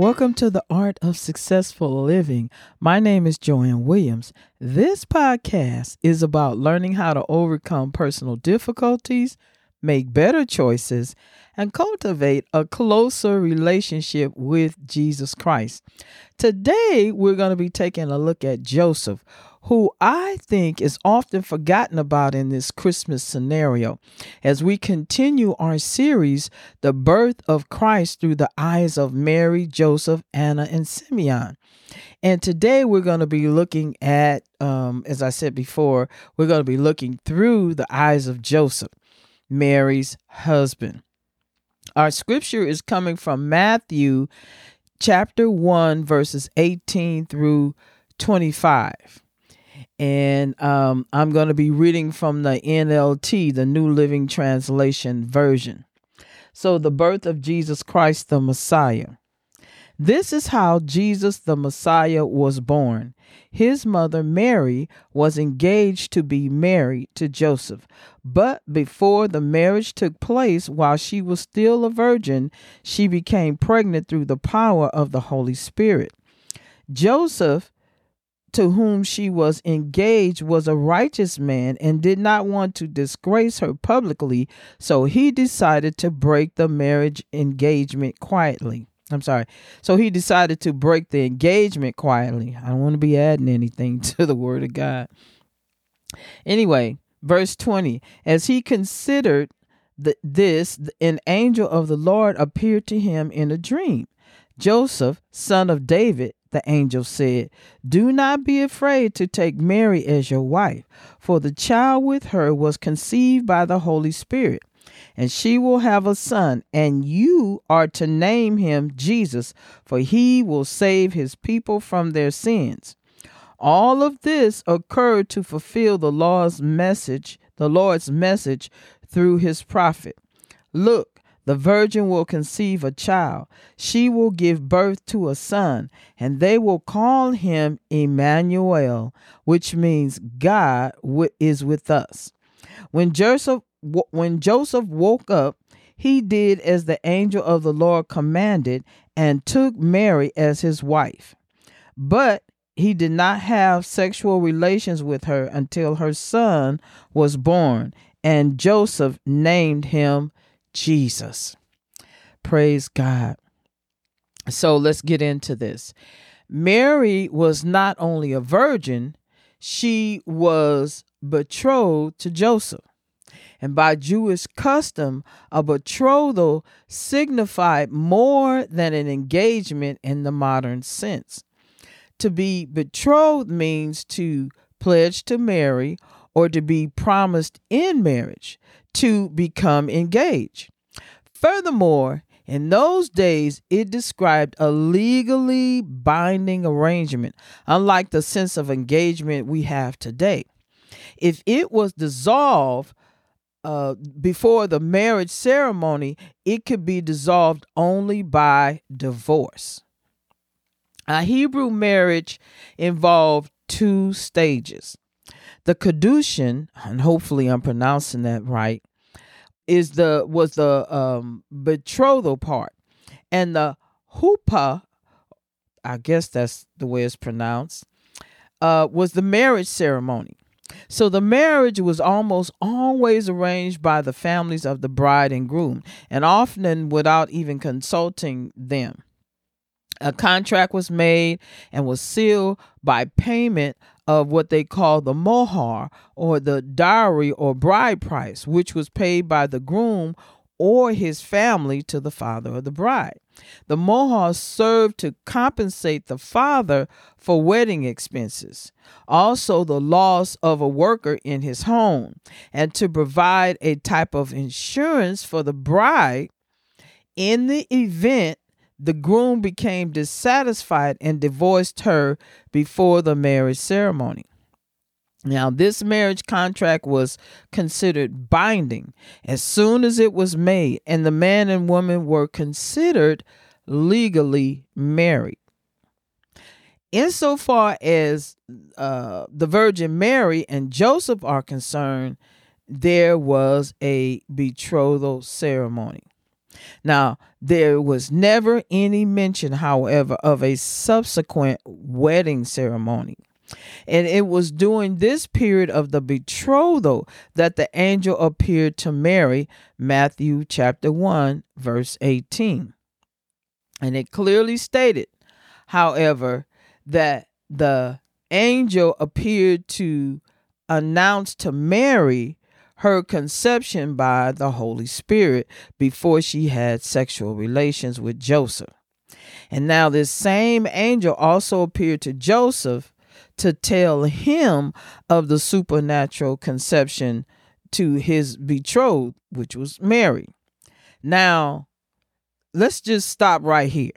Welcome to the Art of Successful Living. My name is Joanne Williams. This podcast is about learning how to overcome personal difficulties, make better choices, and cultivate a closer relationship with Jesus Christ. Today, we're going to be taking a look at Joseph, who I think is often forgotten about in this Christmas scenario as we continue our series, The Birth of Christ Through the Eyes of Mary, Joseph, Anna, and Simeon. And today we're going to be looking at, um, as I said before, we're going to be looking through the eyes of Joseph, Mary's husband. Our scripture is coming from Matthew chapter 1, verses 18 through 25 and um, I'm going to be reading from the NLT, the New Living Translation version. So, the birth of Jesus Christ the Messiah. This is how Jesus the Messiah was born. His mother Mary was engaged to be married to Joseph, but before the marriage took place, while she was still a virgin, she became pregnant through the power of the Holy Spirit. Joseph to whom she was engaged was a righteous man and did not want to disgrace her publicly, so he decided to break the marriage engagement quietly. I'm sorry. So he decided to break the engagement quietly. I don't want to be adding anything to the word of God. Anyway, verse 20 As he considered the, this, an angel of the Lord appeared to him in a dream. Joseph, son of David, the angel said, Do not be afraid to take Mary as your wife, for the child with her was conceived by the Holy Spirit. And she will have a son, and you are to name him Jesus, for he will save his people from their sins. All of this occurred to fulfill the Lord's message, the Lord's message through his prophet. Look, the virgin will conceive a child. She will give birth to a son, and they will call him Emmanuel, which means God is with us. When Joseph when Joseph woke up, he did as the angel of the Lord commanded and took Mary as his wife. But he did not have sexual relations with her until her son was born, and Joseph named him Jesus. Praise God. So let's get into this. Mary was not only a virgin, she was betrothed to Joseph. And by Jewish custom, a betrothal signified more than an engagement in the modern sense. To be betrothed means to pledge to marry or to be promised in marriage to become engaged. Furthermore, in those days, it described a legally binding arrangement, unlike the sense of engagement we have today. If it was dissolved uh, before the marriage ceremony, it could be dissolved only by divorce. A Hebrew marriage involved two stages. The Kedushin, and hopefully I'm pronouncing that right, is the was the um, betrothal part, and the Hupa, I guess that's the way it's pronounced, uh, was the marriage ceremony. So the marriage was almost always arranged by the families of the bride and groom, and often without even consulting them. A contract was made and was sealed by payment of what they call the mohar or the dowry or bride price, which was paid by the groom or his family to the father of the bride. The mohar served to compensate the father for wedding expenses, also the loss of a worker in his home, and to provide a type of insurance for the bride in the event the groom became dissatisfied and divorced her before the marriage ceremony. Now, this marriage contract was considered binding as soon as it was made, and the man and woman were considered legally married. Insofar as uh, the Virgin Mary and Joseph are concerned, there was a betrothal ceremony. Now, there was never any mention, however, of a subsequent wedding ceremony. And it was during this period of the betrothal that the angel appeared to Mary, Matthew chapter 1, verse 18. And it clearly stated, however, that the angel appeared to announce to Mary her conception by the Holy Spirit before she had sexual relations with Joseph. And now, this same angel also appeared to Joseph to tell him of the supernatural conception to his betrothed, which was Mary. Now, let's just stop right here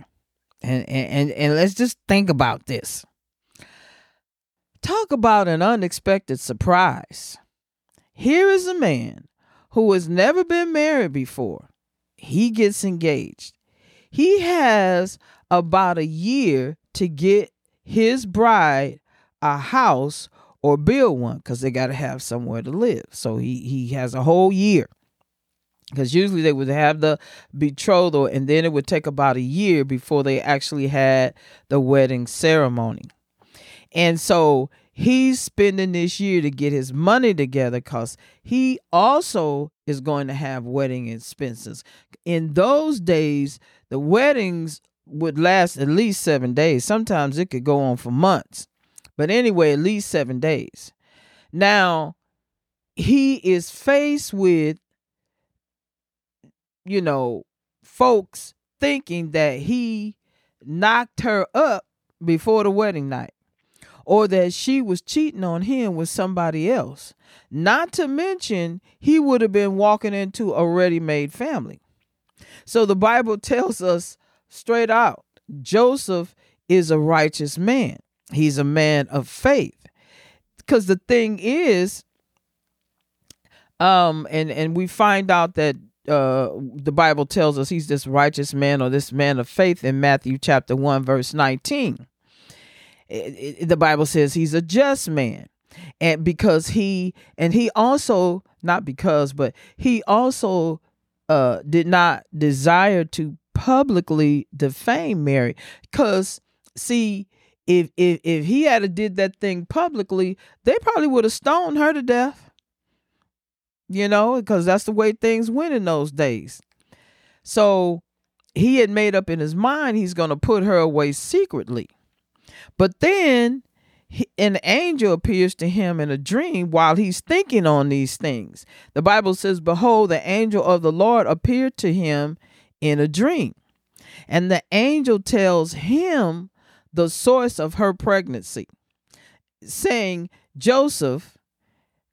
and, and, and let's just think about this. Talk about an unexpected surprise. Here is a man who has never been married before. He gets engaged. He has about a year to get his bride a house or build one because they got to have somewhere to live. So he he has a whole year because usually they would have the betrothal and then it would take about a year before they actually had the wedding ceremony. And so he's spending this year to get his money together because he also is going to have wedding expenses. In those days, the weddings would last at least seven days. Sometimes it could go on for months. But anyway, at least seven days. Now, he is faced with, you know, folks thinking that he knocked her up before the wedding night or that she was cheating on him with somebody else. Not to mention, he would have been walking into a ready made family. So the Bible tells us straight out Joseph is a righteous man. He's a man of faith. Because the thing is, um, and and we find out that uh, the Bible tells us he's this righteous man or this man of faith in Matthew chapter 1, verse 19. It, it, the Bible says he's a just man. And because he, and he also, not because, but he also uh, did not desire to publicly defame Mary. Because, see, if if if he had did that thing publicly, they probably would have stoned her to death. You know, because that's the way things went in those days. So he had made up in his mind he's going to put her away secretly. But then an angel appears to him in a dream while he's thinking on these things. The Bible says, Behold, the angel of the Lord appeared to him in a dream. And the angel tells him the source of her pregnancy, saying, Joseph,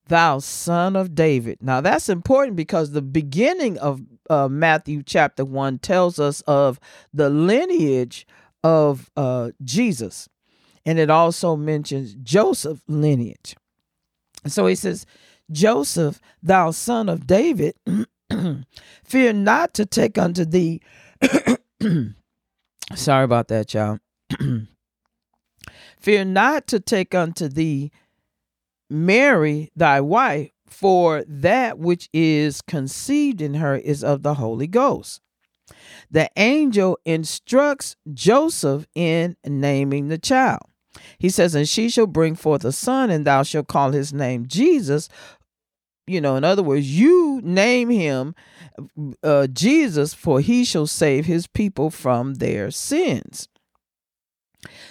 thou son of David. Now that's important because the beginning of uh, Matthew chapter 1 tells us of the lineage of uh, Jesus. And it also mentions Joseph lineage. So he says, Joseph, thou son of David, fear not to take unto thee. Sorry about that, y'all. Fear not to take unto thee Mary, thy wife, for that which is conceived in her is of the Holy Ghost. The angel instructs Joseph in naming the child. He says, And she shall bring forth a son, and thou shalt call his name Jesus. You know, in other words, you name him uh, Jesus, for he shall save his people from their sins.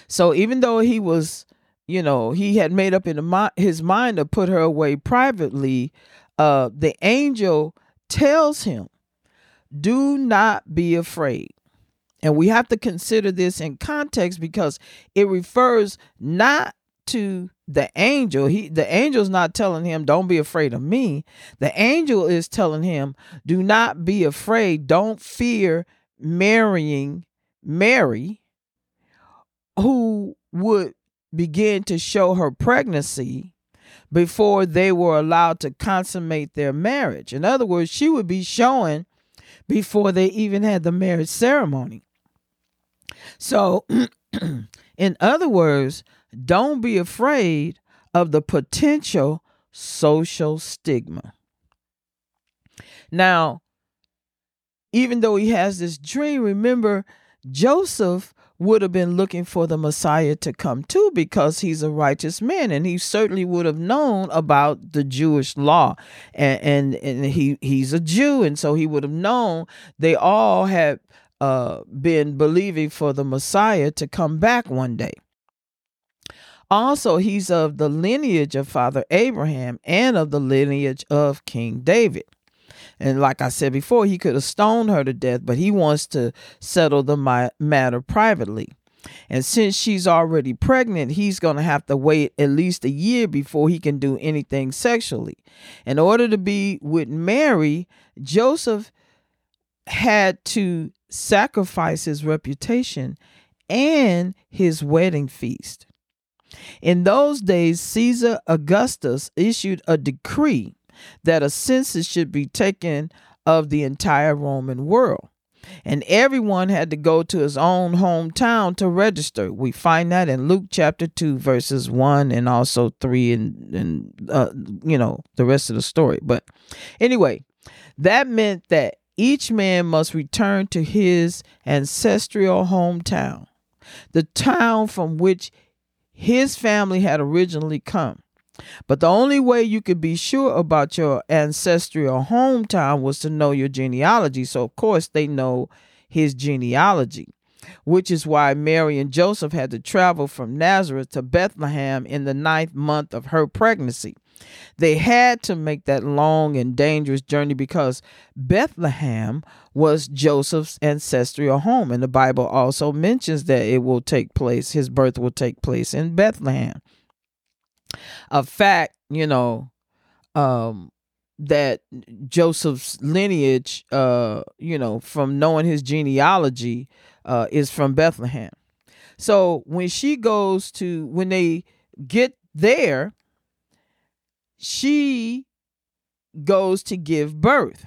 So even though he was, you know, he had made up in his mind to put her away privately, uh, the angel tells him, "Do not be afraid." And we have to consider this in context because it refers not to the angel. He the angel's not telling him, Don't be afraid of me. The angel is telling him, Do not be afraid. Don't fear marrying Mary who would begin to show her pregnancy before they were allowed to consummate their marriage. In other words, she would be showing before they even had the marriage ceremony. So, in other words, don't be afraid of the potential social stigma. Now, even though he has this dream, remember Joseph would have been looking for the Messiah to come too because he's a righteous man and he certainly would have known about the Jewish law and and, and he he's a Jew and so he would have known they all had uh, been believing for the Messiah to come back one day. Also, he's of the lineage of Father Abraham and of the lineage of King David. And like I said before, he could have stoned her to death, but he wants to settle the matter privately. And since she's already pregnant, he's going to have to wait at least a year before he can do anything sexually. In order to be with Mary, Joseph had to sacrifice his reputation and his wedding feast. In those days, Caesar Augustus issued a decree that a census should be taken of the entire Roman world. And everyone had to go to his own hometown to register. We find that in Luke chapter 2, verses 1 and also 3, and, and uh, you know, the rest of the story. But anyway, that meant that each man must return to his ancestral hometown, the town from which his family had originally come. But the only way you could be sure about your ancestral hometown was to know your genealogy. So, of course, they know his genealogy, which is why Mary and Joseph had to travel from Nazareth to Bethlehem in the ninth month of her pregnancy. They had to make that long and dangerous journey because Bethlehem was Joseph's ancestral home. And the Bible also mentions that it will take place, his birth will take place in Bethlehem a fact, you know, um, that Joseph's lineage, uh, you know, from knowing his genealogy, uh, is from Bethlehem. So when she goes to, when they get there, she goes to give birth.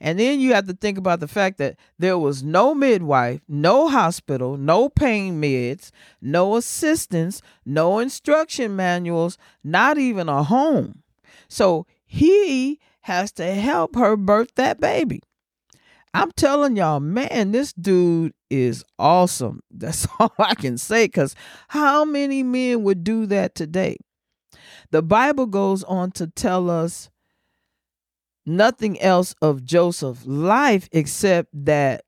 And then you have to think about the fact that there was no midwife, no hospital, no pain meds, no assistance, no instruction manuals, not even a home. So he has to help her birth that baby. I'm telling y'all, man, this dude is awesome. That's all I can say because how many men would do that today? The Bible goes on to tell us nothing else of Joseph's life except that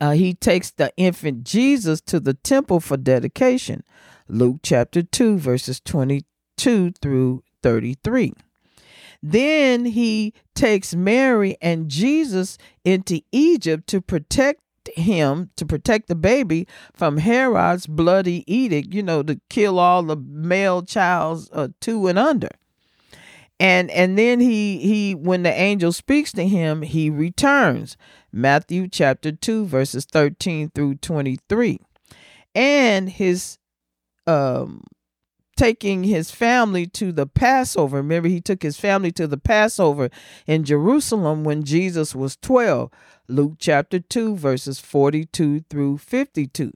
uh, he takes the infant Jesus to the temple for dedication. Luke chapter 2, verses 22 through 33. Then he takes Mary and Jesus into Egypt to protect him, to protect the baby from Herod's bloody edict, you know, to kill all the male childs uh, two and under and and then he he when the angel speaks to him he returns. Matthew chapter 2 verses 13 through 23 and his um taking his family to the passover. Remember he took his family to the passover in jerusalem when jesus was 12 luke chapter 2 verses 42 through 52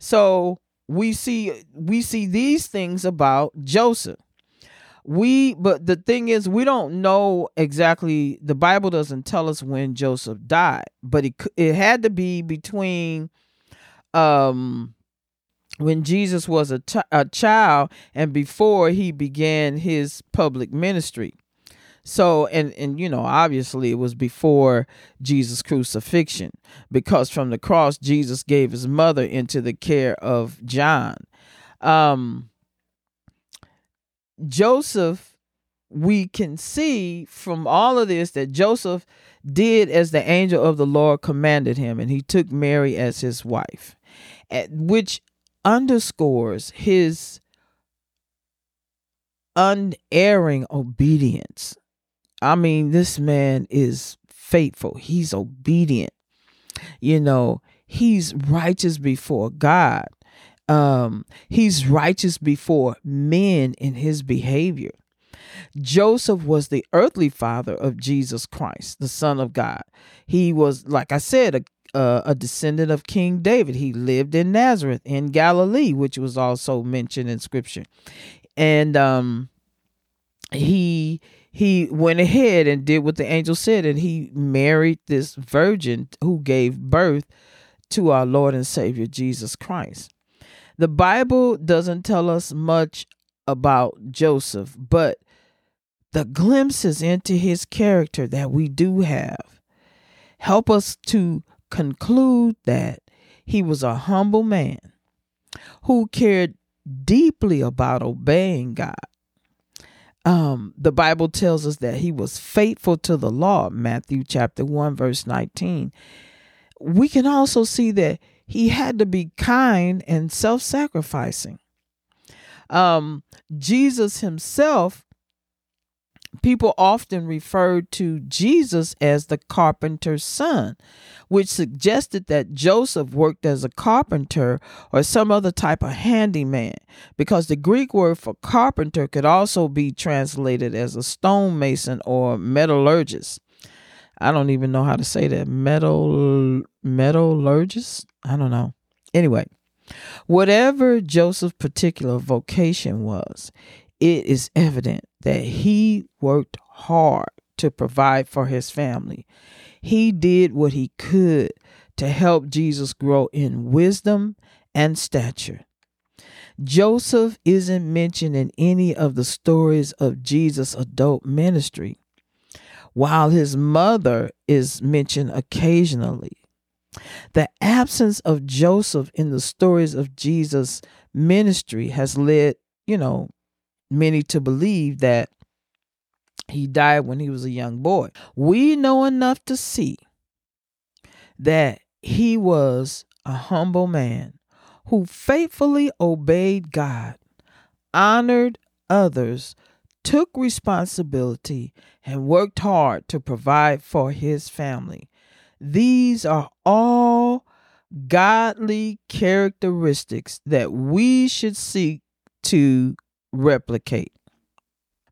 so we see we see these things about joseph we but the thing is we don't know exactly the bible doesn't tell us when joseph died but it it had to be between um when jesus was a, child and before he began his public ministry. So and and you know obviously it was before jesus crucifixion because from the cross jesus gave his mother into the care of john. Um Joseph, we can see from all of this that Joseph did as the angel of the Lord commanded him, and he took Mary as his wife, which underscores his unerring obedience. I mean, this man is faithful, he's obedient. You know, he's righteous before God um, he's righteous before men in his behavior. Joseph was the earthly father of Jesus Christ, the Son of God. He was, like I said, a uh, a descendant of King David. He lived in Nazareth in Galilee, which was also mentioned in Scripture, and um, he he went ahead and did what the angel said, and he married this virgin who gave birth to our Lord and Savior Jesus Christ. The Bible doesn't tell us much about Joseph, but the glimpses into his character that we do have help us to conclude that he was a humble man who cared deeply about obeying God. Um, the Bible tells us that he was faithful to the law, Matthew chapter 1, verse 19. We can also see that he had to be kind and self sacrificing. Um, Jesus himself people often referred to Jesus as the carpenter's son, which suggested that Joseph worked as a carpenter or some other type of handyman, because the Greek word for carpenter could also be translated as a stonemason or metallurgist. I don't even know how to say that. Metal metallurgist? I don't know. Anyway, whatever Joseph's particular vocation was, it is evident that he worked hard to provide for his family. He did what he could to help Jesus grow in wisdom and stature. Joseph isn't mentioned in any of the stories of Jesus' adult ministry, while his mother is mentioned occasionally. The absence of Joseph in the stories of Jesus' ministry has led, you know, many to believe that he died when he was a young boy. We know enough to see that he was a humble man who faithfully obeyed God, honored others, took responsibility, and worked hard to provide for his family. These are all godly characteristics that we should seek to replicate.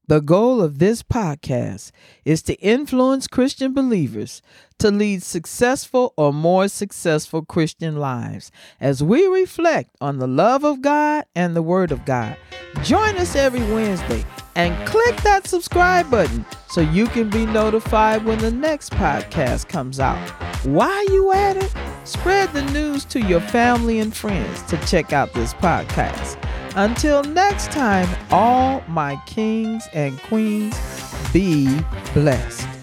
The goal of this podcast is to influence Christian believers to lead successful or more successful Christian lives as we reflect on the love of God and the Word of God. Join us every Wednesday and click that subscribe button so you can be notified when the next podcast comes out. While you at it, spread the news to your family and friends to check out this podcast. Until next time, all my kings and queens, be blessed.